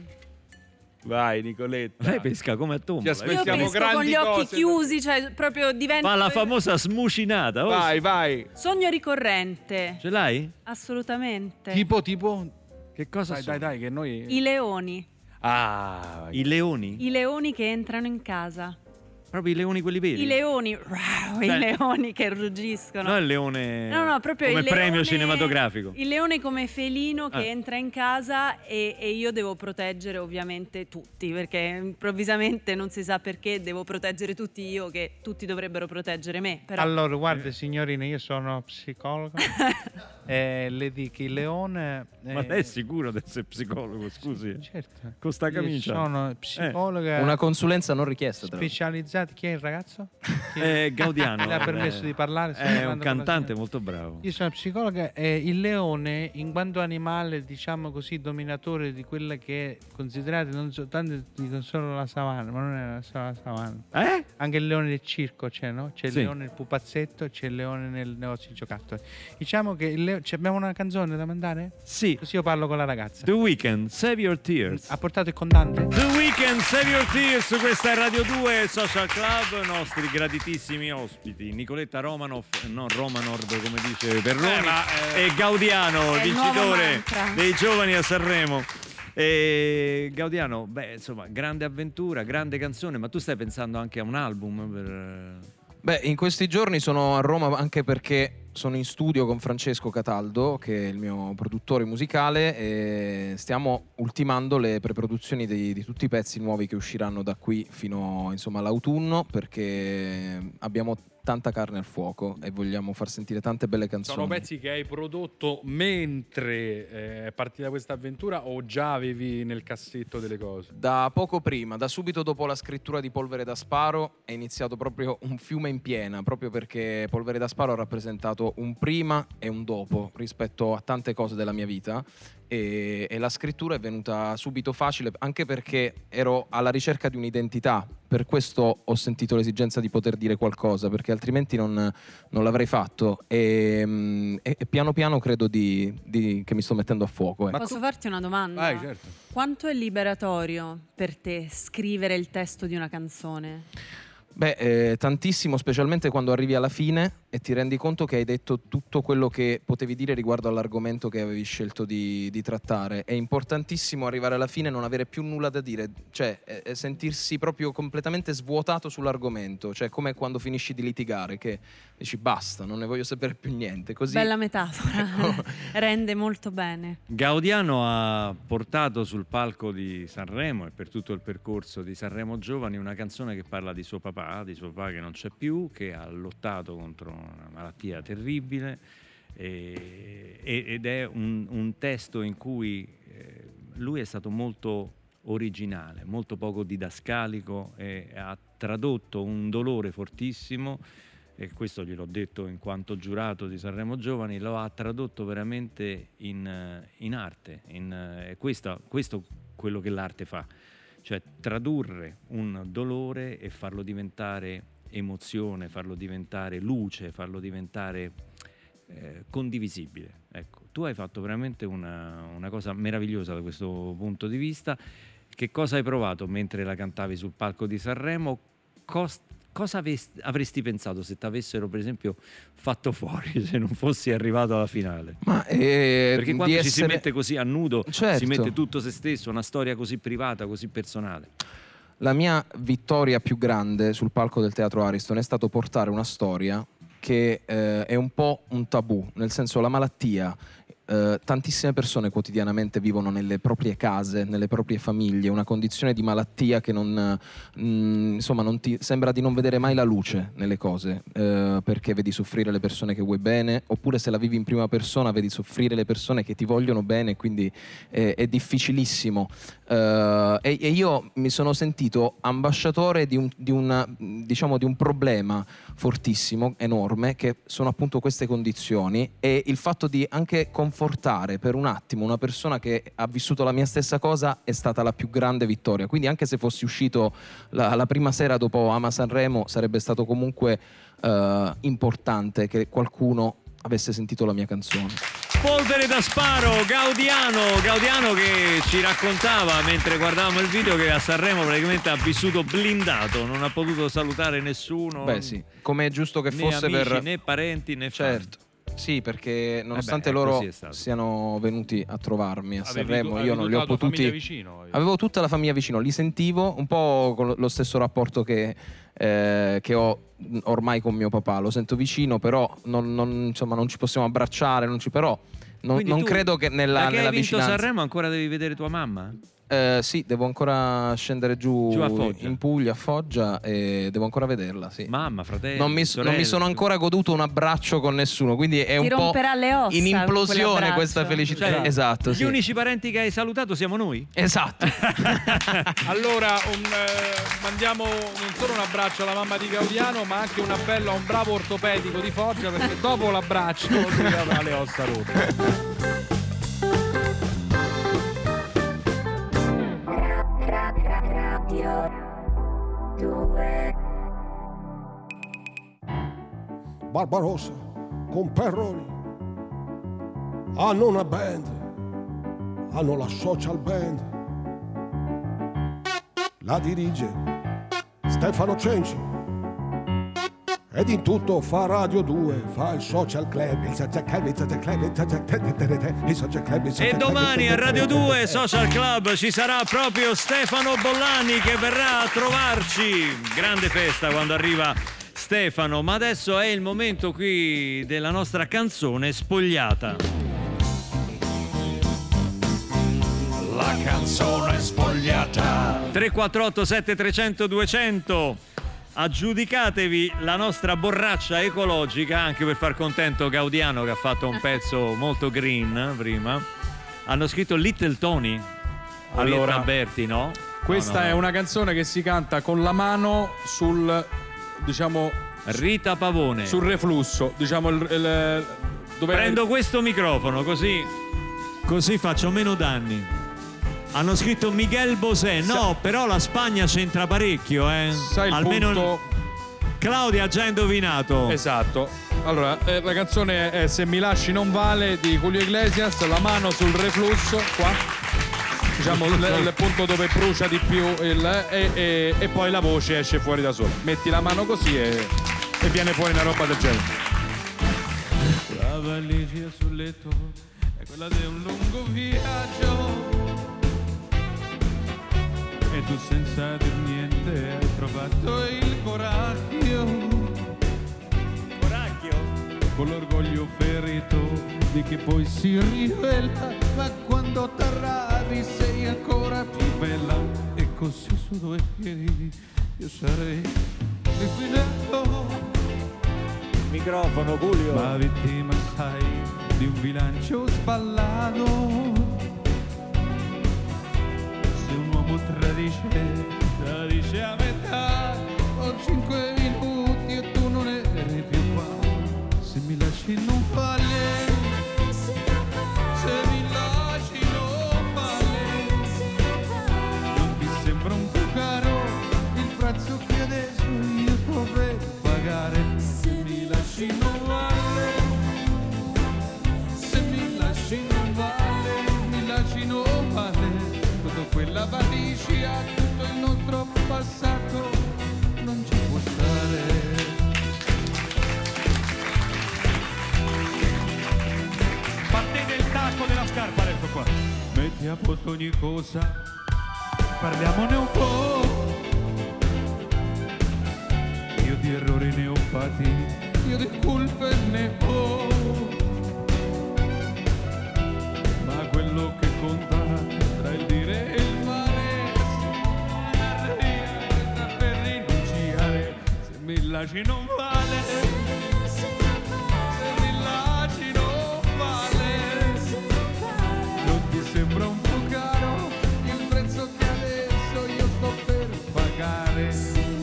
Vai, Nicoletta. Lei pesca come a tombola. Ti Io aspettiamo pesco grandi con gli occhi cose. chiusi, cioè proprio diventa Fa la famosa smucinata. oh. Vai, vai. sogno ricorrente. Ce l'hai? Assolutamente. Tipo, tipo... Che cosa Dai, sono? dai, dai, che noi... I leoni. Ah, I leoni? I leoni che entrano in casa. Proprio i leoni quelli veri? I leoni. wow, I Cioè- leoni che ruggiscono. No, il leone No, no, proprio come il premio leone- cinematografico. Il leone come felino che Eh. entra in casa e, e io devo proteggere ovviamente tutti, perché improvvisamente non si sa perché devo proteggere tutti io, che tutti dovrebbero proteggere me. Però Allora, guarda signorina, io sono psicologo. e le dico, il leone... Ma eh, lei è sicuro di essere psicologo, scusi? Certo. Con sta Io camicia. sono psicologa Una consulenza non richiesta. specializzata. Chi è il ragazzo? Eh, Gaudiano. Le ha permesso eh, di parlare? È un cantante molto bravo. Io sono psicologa e il leone, in quanto animale, diciamo così, dominatore di quella che è considerata non soltanto dico solo la savana, ma non è solo la savana. Eh? Anche il leone del circo c'è, no? C'è Sì. il leone nel pupazzetto, c'è il leone nel negozio di giocattoli. Diciamo che il leo- ci abbiamo una canzone da mandare? Sì. Così io parlo con la ragazza. The Weeknd, Save Your Tears. Ha portato il contante? The Weeknd, Save Your Tears, questa è Radio 2 Social Club, nostri graditissimi ospiti, Nicoletta Romanoff, non Romanord come dice Perroni, Eh, ma, eh, e Gaudiano, vincitore dei giovani a Sanremo. E Gaudiano, beh, insomma, grande avventura, grande canzone, ma tu stai pensando anche a un album per... Beh, in questi giorni sono a Roma anche perché sono in studio con Francesco Cataldo, che è il mio produttore musicale, e stiamo ultimando le preproduzioni di, di tutti i pezzi nuovi che usciranno da qui fino insomma, all'autunno, perché abbiamo tanta carne al fuoco e vogliamo far sentire tante belle canzoni. Sono pezzi che hai prodotto mentre eh, è partita questa avventura o già avevi nel cassetto delle cose? Da poco prima, da subito dopo la scrittura di Polvere da Sparo, è iniziato proprio un fiume in piena, proprio perché Polvere da Sparo ha rappresentato un prima e un dopo rispetto a tante cose della mia vita e, e la scrittura è venuta subito facile, anche perché ero alla ricerca di un'identità, per questo ho sentito l'esigenza di poter dire qualcosa, perché altrimenti non, non l'avrei fatto e, e- e piano piano credo di- di- che mi sto mettendo a fuoco. ecco. posso farti una domanda? Vai, certo. Quanto è liberatorio per te scrivere il testo di una canzone? Beh, eh, tantissimo, specialmente quando arrivi alla fine e ti rendi conto che hai detto tutto quello che potevi dire riguardo all'argomento che avevi scelto di, di trattare. È importantissimo arrivare alla fine e non avere più nulla da dire, cioè eh, eh, sentirsi proprio completamente svuotato sull'argomento, cioè come quando finisci di litigare, che dici basta, non ne voglio sapere più niente. Così Bella metafora, rende molto bene. Gaudiano ha portato sul palco di Sanremo e per tutto il percorso di Sanremo Giovani una canzone che parla di suo papà, di suo papà che non c'è più, che ha lottato contro una malattia terribile e- e- ed è un, un testo in cui eh, lui è stato molto originale, molto poco didascalico e ha tradotto un dolore fortissimo e questo gliel'ho detto in quanto giurato di Sanremo Giovani, lo ha tradotto veramente in, eh, in arte. in, eh, è questo, questo quello che l'arte fa, cioè tradurre un dolore e farlo diventare emozione, farlo diventare luce, farlo diventare eh, condivisibile. Ecco, tu hai fatto veramente una, una cosa meravigliosa da questo punto di vista. Che cosa hai provato mentre la cantavi sul palco di Sanremo? Cos- cosa avest- avresti pensato se ti avessero, per esempio, fatto fuori se non fossi arrivato alla finale? Ma eh, Perché quando ci si essere- mette così a nudo, Certo. si mette tutto se stesso, una storia così privata, così personale. La mia vittoria più grande sul palco del Teatro Ariston è stato portare una storia che eh, è un po' un tabù, nel senso la malattia. Eh, tantissime persone quotidianamente vivono nelle proprie case, nelle proprie famiglie, una condizione di malattia che non, eh, mm, insomma, non ti, sembra di non vedere mai la luce nelle cose, eh, perché vedi soffrire le persone che vuoi bene, oppure se la vivi in prima persona vedi soffrire le persone che ti vogliono bene, quindi eh, è difficilissimo. Eh, e, e io mi sono sentito ambasciatore di un, di una- diciamo, di un problema fortissimo, enorme, che sono appunto queste condizioni e il fatto di anche confortare per un attimo una persona che ha vissuto la mia stessa cosa è stata la più grande vittoria. Quindi anche se fossi uscito la, la prima sera dopo Ama Sanremo sarebbe stato comunque eh, importante che qualcuno avesse sentito la mia canzone. Polvere da sparo, Gaudiano, Gaudiano che ci raccontava mentre guardavamo il video che a Sanremo praticamente ha vissuto blindato, non ha potuto salutare nessuno. Beh sì, come è giusto che né fosse amici, per... né parenti né fan. Certo. Sì, perché nonostante Eh beh, loro è stato. siano venuti a trovarmi a Avevi Sanremo, tu- io non li ho potuti. vicino, io. Avevo tutta la famiglia vicino, li sentivo un po' con lo stesso rapporto che, eh, che ho ormai con mio papà. Lo sento vicino, però non, non- insomma, non ci possiamo abbracciare, non ci, però non, non credo che nella, che nella hai vinto vicinanza. Sanremo ancora devi vedere tua mamma? Eh, sì, devo ancora scendere giù, Giù in Puglia, a Foggia, e devo ancora vederla. Sì. Mamma, fratello. non, mi, non mi sono ancora goduto un abbraccio con nessuno, quindi è Ti un po' romperà le ossa in implosione questa felicità. Cioè, esatto, Gli sì. unici parenti che hai salutato siamo noi? Esatto. Allora un, eh, mandiamo non solo un abbraccio alla mamma di Gaudiano, ma anche un appello a un bravo ortopedico di Foggia perché dopo l'abbraccio lui avrà le ossa rotte. Barbarossa con Perroni hanno una band, hanno la social band. La dirige Stefano Cenci ed in tutto fa Radio 2, fa il social club, il social club, il social club, il social club, il social club. il E social club, domani a Radio club. 2 Social Club ci sarà proprio Stefano Bollani che verrà a trovarci. Grande festa quando arriva Stefano, ma adesso è il momento qui della nostra canzone spogliata. La canzone spogliata. 348 7300 200 Aggiudicatevi la nostra borraccia ecologica anche per far contento Gaudiano che ha fatto un pezzo molto green prima. Hanno scritto Little Tony. Allora, Berti, no? Questa No, no, è una canzone che si canta con la mano sul diciamo Rita Pavone. sul reflusso, diciamo il, il- Prendo questo microfono così così faccio meno danni. Hanno scritto Miguel Bosé. No, però la Spagna c'entra parecchio, eh. Sai il Almeno punto- Claudia ha già indovinato. Esatto. Allora, eh, la canzone è Se mi lasci non vale di Julio Iglesias, la mano sul reflusso, qua. Diciamo il, il punto dove brucia di più il, e, e- e poi la voce esce fuori da sola. Metti la mano così e, e viene fuori una roba del genere. La valigia sul letto è quella di un lungo viaggio. Tu senza dir niente hai trovato il coraggio. Coraggio. Con l'orgoglio ferito di chi poi si rivela. Ma quando t'arrabbi sei ancora più bella. E così su due piedi io sarei liquidato. Microfono, Julio. Ma vittima sai di un bilancio sballato. dice, la dice a metà. Passato, non ci può stare. Battete il tacco della scarpa adesso qua. Metti a posto ogni cosa, parliamone un po'. Io di errori ne ho fatti, io di colpe ne ho. Ma quello che conta lasci non vale. Lasci non vale. Non ti sembra un po' caro il prezzo che adesso io sto per pagare?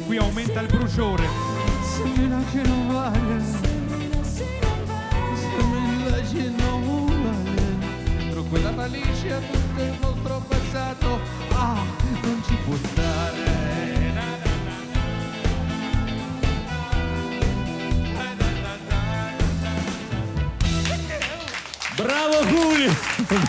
Qui aumenta il bruciore. Se mi lasci non vale. Se mi lasci non vale. Dentro quella valigia tutto il nostro passato. Ah, non ci può stare. Na, na, Bravo Julio!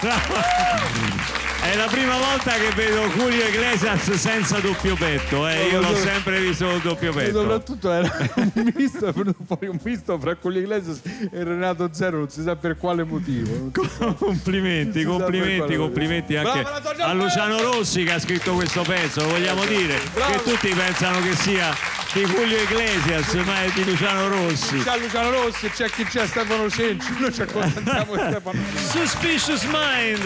Bravo. È la prima volta che vedo Julio Iglesias senza doppio petto, eh. io l'ho sempre visto con doppio E petto. soprattutto era un misto, fuori un misto fra Julio Iglesias e Renato Zero, non si sa per quale motivo. Complimenti, complimenti, complimenti anche a Luciano Rossi che ha scritto questo pezzo, lo vogliamo dire, che tutti pensano che sia di Julio Iglesias, ma è di Luciano Rossi. C'è Luciano Rossi e c'è chi c'è Stefano Cenci, noi ci accontentiamo di Stefano Cenci. Suspicious Mind,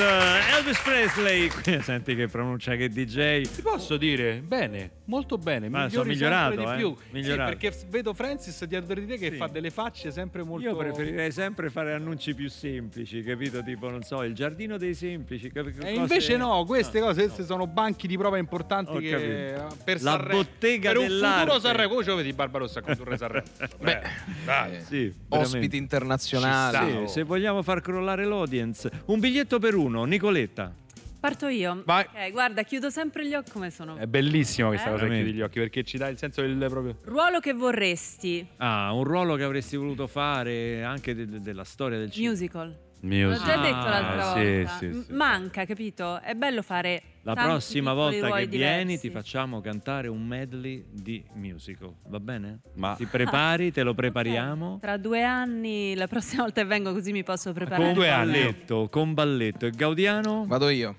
Elvis Presley. Senti che pronuncia che DJ. Ti posso dire? Bene, molto bene. Ma sono migliorato, di eh, più. migliorato. Sì, perché vedo Francis dietro di te che fa delle facce sempre molto. Io preferirei sempre fare annunci più semplici, capito? Tipo, non so, il giardino dei semplici. cap- E cose- invece no, queste No, cose no. queste sono banchi di prova importanti Ho che capito. per La Sanremo- bottega per un dell'arte. futuro Sanremo, come ce lo vedi Barbarossa a condurre Sanremo? Beh, dai. Sì, Ospiti internazionali. Sì, se vogliamo far crollare l'audience. Un biglietto per uno, Nicoletta. Parto io. Vai. Ok, guarda, chiudo sempre gli occhi come sono. È bellissima questa Eh? cosa chiudi gli occhi perché ci dà il senso del proprio. Ruolo che vorresti? Ah, un ruolo che avresti voluto fare anche de- de- della storia del cinema. Musical. Mio L'ho già detto l'altra Ah, sì, volta. sì, M- sì. Manca, capito? È bello fare La prossima volta che vieni diversi. ti facciamo cantare un medley di musical, va bene? Ma ti prepari, te lo prepariamo. Tra due anni, la prossima volta che vengo così mi posso preparare. Con due anni. balletto, con balletto. E Gaudiano? Vado io.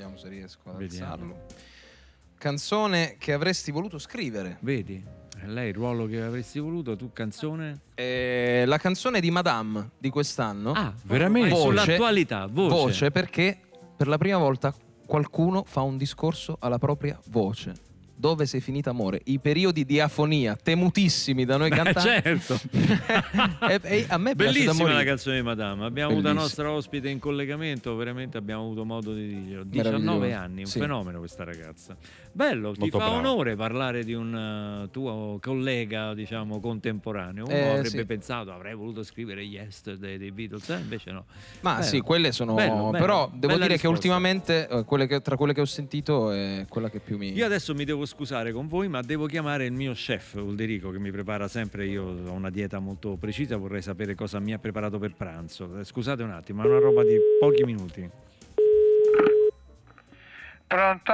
Vediamo se riesco ad Vediamo. alzarlo. Canzone che avresti voluto scrivere. Vedi? È lei il ruolo che avresti voluto, tu canzone? Eh, la canzone di Madame di quest'anno. Ah, veramente? Voce, Sull'attualità, voce. perché per la prima volta qualcuno fa un discorso alla propria voce. Dove sei finita amore? I periodi di afonia temutissimi da noi cantanti. certo. E- e a me Bellissima la canzone di Madame. Abbiamo avuto la nostra ospite in collegamento, veramente abbiamo avuto modo di dirlo. 19 Meraviglioso, anni, un sì. fenomeno questa ragazza. Bello, ti Molto fa brava. onore parlare di un eh, tuo collega, diciamo, contemporaneo. Uno Eh, avrebbe sì. pensato, avrei voluto scrivere Yesterday dei Beatles, eh, invece no. Ma Bello. sì, quelle sono. Bello, bello. Però devo Bella dire che risposta. ultimamente, eh, quelle che- tra quelle che ho sentito, è quella che più mi. Io adesso mi devo scusare con voi, ma devo chiamare il mio chef Ulderico che mi prepara sempre. Io ho una dieta molto precisa, vorrei sapere cosa mi ha preparato per pranzo. Eh, Scusate un attimo, è una roba di pochi minuti. Pronto?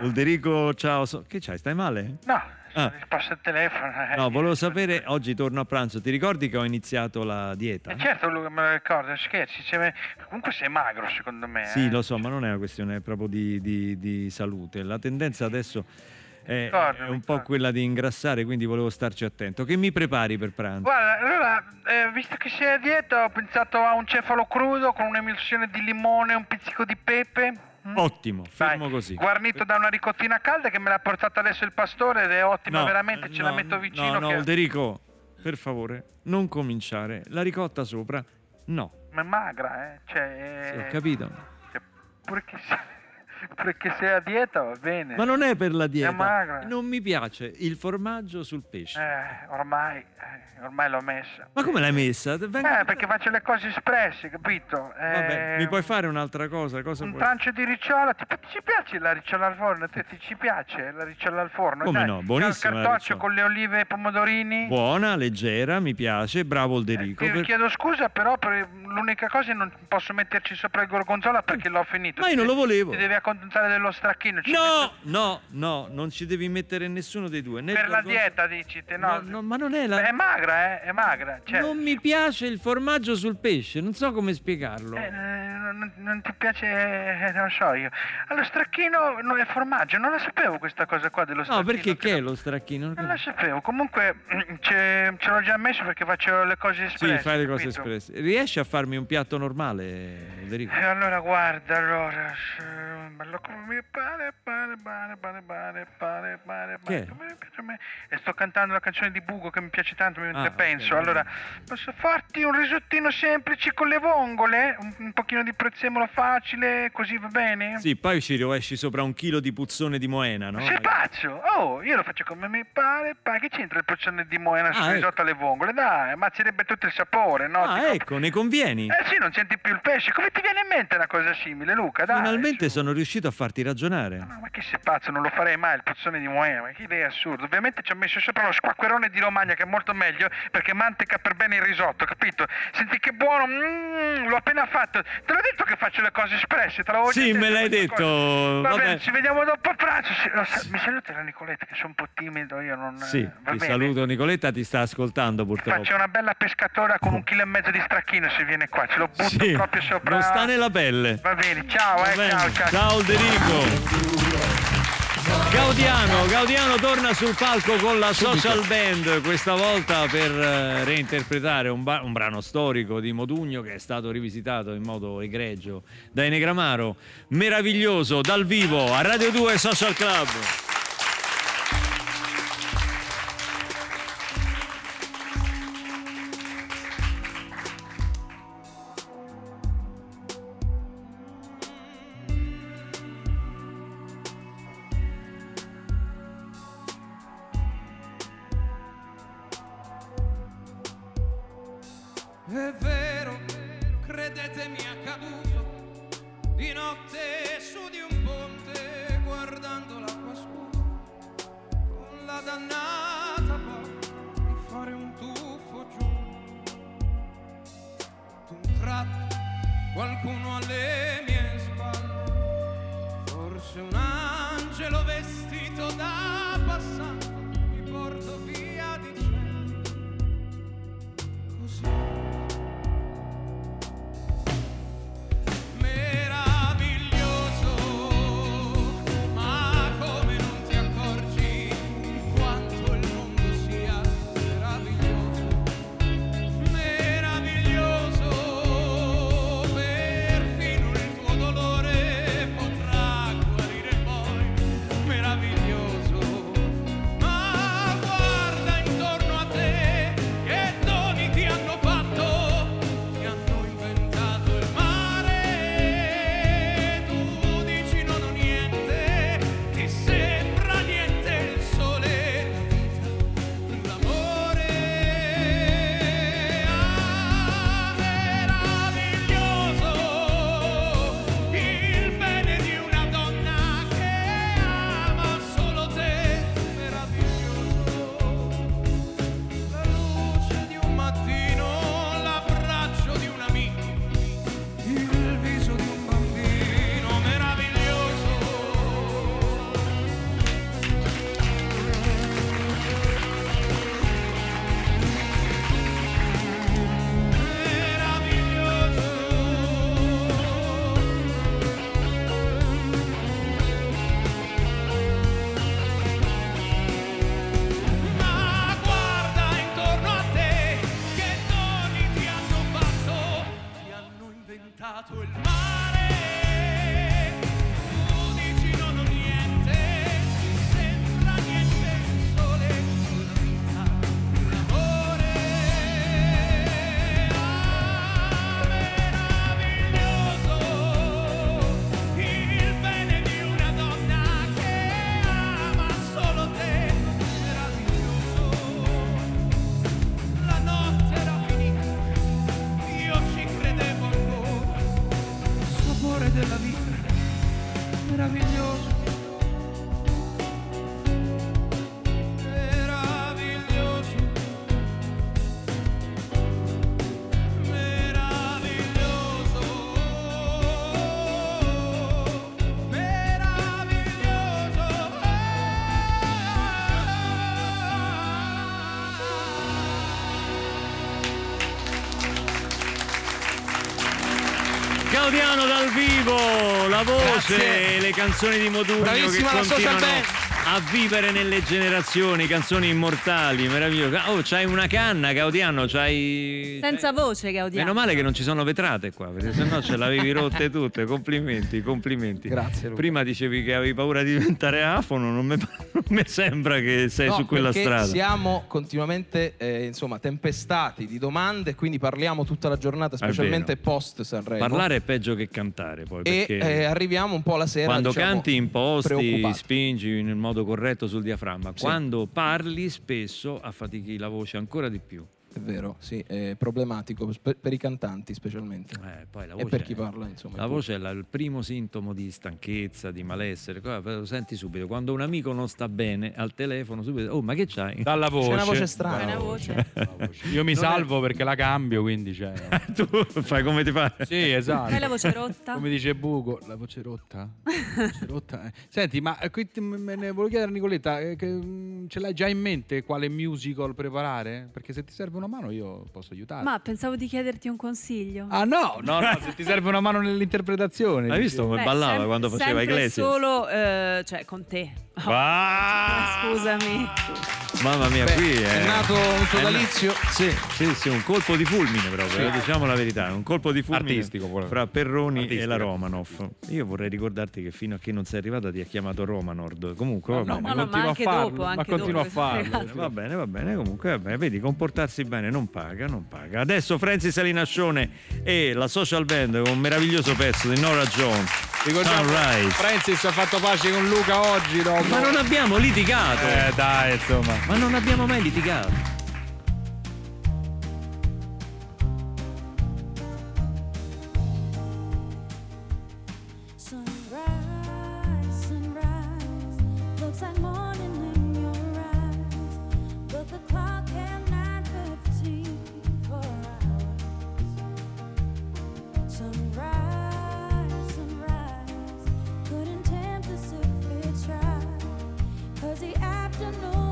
Ulderico, ciao. Che c'hai? Stai male? No, Ah. risposto al telefono. eh. No, volevo sapere, oggi torno a pranzo. Ti ricordi che ho iniziato la dieta? Eh, certo, lui me lo ricordo, scherzi. cioè, comunque sei magro secondo me. Sì, eh. lo so, ma non è una questione proprio di, di- di salute. La tendenza adesso è, Ricordo, un po' quella di ingrassare, quindi volevo starci attento. Che mi prepari per pranzo? Guarda, allora, eh, visto che sei a dieta, ho pensato a un cefalo crudo con un'emulsione di limone e un pizzico di pepe. Mm? Ottimo, fermo così. Guarnito da una ricottina calda che me l'ha portata adesso il pastore ed è ottima, No, veramente, ce la no, metto vicino. No, no, che... Ulderico, per favore, non cominciare. La ricotta sopra, no. Ma è magra, eh. Cioè, Sì, eh, ho capito. Pure che, sei, pure che sei a dieta va bene. Ma non è per la È dieta. Non mi piace il formaggio sul pesce. Eh, ormai, eh, ormai l'ho messa. Ma come l'hai messa? Venga- Eh, perché faccio le cose espresse, capito? Vabbè, Eh, mi puoi fare un'altra cosa? Cosa Un vuoi? trancio di ricciola, ti, ti ci piace la ricciola al forno? Te ti ci piace la ricciola al forno? Come Dai, no, buonissima la Cartoccio con le olive e i pomodorini? Buona, leggera, mi piace. Bravo Ulderico. Ti per- chiedo scusa però per l'unica cosa è non posso metterci sopra il gorgonzola perché l'ho finito. Ma io non lo volevo. Ti devi accontentare dello stracchino. ci No, no, no, non ci devi mettere nessuno dei due. né Per la gorgonzola- dieta dici te, no? No, no, ma non è la- È magra, eh? È magra. Cioè, Non mi piace il formaggio sul pesce, non so come spiegarlo. eh, non, non ti piace, eh, non so io. Allora, stracchino non è formaggio, non la sapevo questa cosa qua dello No, stracchino. perché che è lo stracchino? Non la sapevo. Comunque ce, ce l'ho già messo perché faccio le cose espresse. Sì, fai le cose capito? espresse. Riesci a farmi un piatto normale, Federico? E allora guarda, allora, bello come mi pare, pare, pare, pare, pare, pare, pare, come piace a me. E sto cantando la canzone di Bugo che mi piace tanto mentre Ah, penso. va allora, posso farti un risottino semplice con le vongole? Un, un pochino di prezzemolo facile, così va bene? Sì, poi ci rovesci sopra un chilo di puzzone di Moena, no? Sei pazzo? Oh, io lo faccio come mi pare, pare. Che c'entra il porzione di Moena sul Ah, risotto alle vongole? Dai, ammazzerebbe tutto il sapore, no? Ah, ecco, ne convieni. Eh sì, non senti più il pesce. Come ti viene in mente una cosa simile, Luca? Dai. Finalmente sono riuscito a farti ragionare. No, ma che sei pazzo, non lo farei mai il puzzone di Moena, ma che idea assurda. Ovviamente ci ho messo sopra lo squacquerone di Romagna che è molto meglio perché manteca per bene il risotto, capito? Senti che buono, mm, l'ho appena fatto. Te l'ho detto che faccio le cose espresse, te l'avevo Sì, me l'hai detto. Va Vabbè. bene, ci vediamo dopo pranzo. Sì, lo sa- Mi saluta la Nicoletta che sono un po' timido, io non... Sì, va ti bene. saluto Nicoletta, ti sta ascoltando purtroppo. Faccio una bella pescatora con un chilo e mezzo di stracchino se viene qua, ce lo butto Sì, proprio sopra. non sta nella pelle. Va bene, ciao, Va eh, bene. ciao, ciao. Ciao Federico. Gaudiano, Gaudiano torna sul palco con la social band, questa volta per eh, reinterpretare un, ba- un brano storico di Modugno che è stato rivisitato in modo egregio da Enegramaro. Meraviglioso, dal vivo, a Radio 2 Social Club. Grazie. le canzoni di Modugno Bravissima che la continuano a vivere nelle generazioni, canzoni immortali, meraviglioso. Oh, c'hai una canna, Gaudiano, c'hai... Senza voce, Gaudiano. Meno male che non ci sono vetrate qua, perché sennò ce l'avevi rotte tutte. Complimenti, complimenti. Grazie, Luca. Prima dicevi che avevi paura di diventare afono, non mi, non mi sembra che sei No, su quella strada. Siamo continuamente eh, insomma, tempestati di domande, quindi parliamo tutta la giornata, specialmente post Sanremo. Parlare è peggio che cantare poi, e eh, arriviamo un po' la sera. quando diciamo, canti imposti, spingi nel modo corretto sul diaframma. Sì. Quando parli spesso affatichi la voce ancora di più. È vero, sì, è problematico per, per i cantanti specialmente. Eh, poi la e voce per chi è- parla, insomma. La voce è la- il primo sintomo di stanchezza, di malessere. Lo senti subito. Quando un amico non sta bene al telefono, subito, oh, ma che c'hai? Dalla voce. C'è una voce strana. Una voce. Io mi Non è- salvo perché la cambio, quindi cioè. tu fai come ti pare. Sì, esatto. Hai la voce rotta? Come dice Buco, la voce rotta? La voce rotta. Senti, ma eh, qui me ne volevo chiedere a Nicoletta, eh, che, mm, ce l'hai già in mente quale musical preparare? Perché se ti serve una mano io posso aiutare. Ma pensavo di chiederti un consiglio. Ah no, no, no, se ti serve una mano nell'interpretazione. Hai visto come Beh, ballava sem- quando faceva Iglesias? solo, eh, cioè, con te. Oh, Ah! Scusami. Mamma mia, Beh, qui è, è nato un sodalizio. na- sì, sì, sì, un colpo di fulmine proprio, Sì. diciamo la verità, un colpo di fulmine Artistico, pure. fra Perroni e Artistico. la Romanoff. Io vorrei ricordarti che fino a che non sei arrivata ti ha chiamato Romanord. Comunque va bene. no, continua a farlo, dopo, ma anche continua dopo, a farlo. Va bene, va bene, comunque va bene. Vedi, comportarsi bene non paga, non paga. Adesso Francis Salinascione e la social band con un meraviglioso pezzo di Nora Jones. Ricordiamo, Sunrise. Francis ha fatto pace con Luca oggi. dopo- Ma non abbiamo litigato. Eh dai, insomma. Ma non abbiamo mai litigato. The afternoon's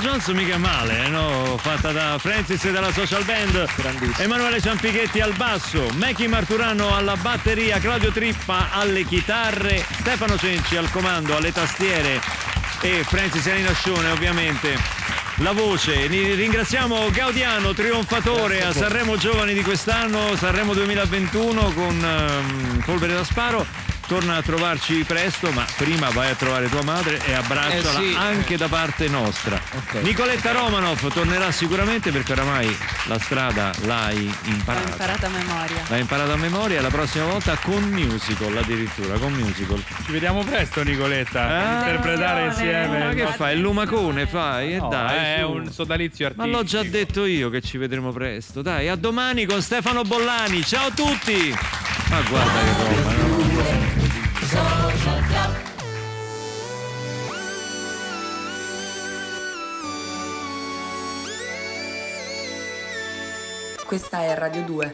Jones mica male, eh, no? Fatta da Francis e dalla social band. Emanuele Ciampichetti al basso, Mackie Marturano alla batteria, Claudio Trippa alle chitarre, Stefano Cenci al comando, alle tastiere. e Francis Elina Scione ovviamente. La voce, ringraziamo Gaudiano, trionfatore a Sanremo Giovani di quest'anno, Sanremo 2021 con ehm, Polvere da Sparo. Torna a trovarci presto, ma prima vai a trovare tua madre e abbracciala Eh sì. anche da parte nostra. Nicoletta Romanov tornerà sicuramente perché oramai la strada l'hai L'ho imparata. imparata a memoria. L'hai imparata a memoria la prossima volta con musical addirittura, con musical. Ci vediamo presto, Nicoletta. Ah, interpretare insieme. Ma che fai? Il lumacone fai? E No, dai. è su. un sodalizio Ma artistico. l'ho già detto io che ci vedremo presto. Dai, a domani con Stefano Bollani. Ciao a tutti! Ma guarda che roba, no? Questa è Radio 2.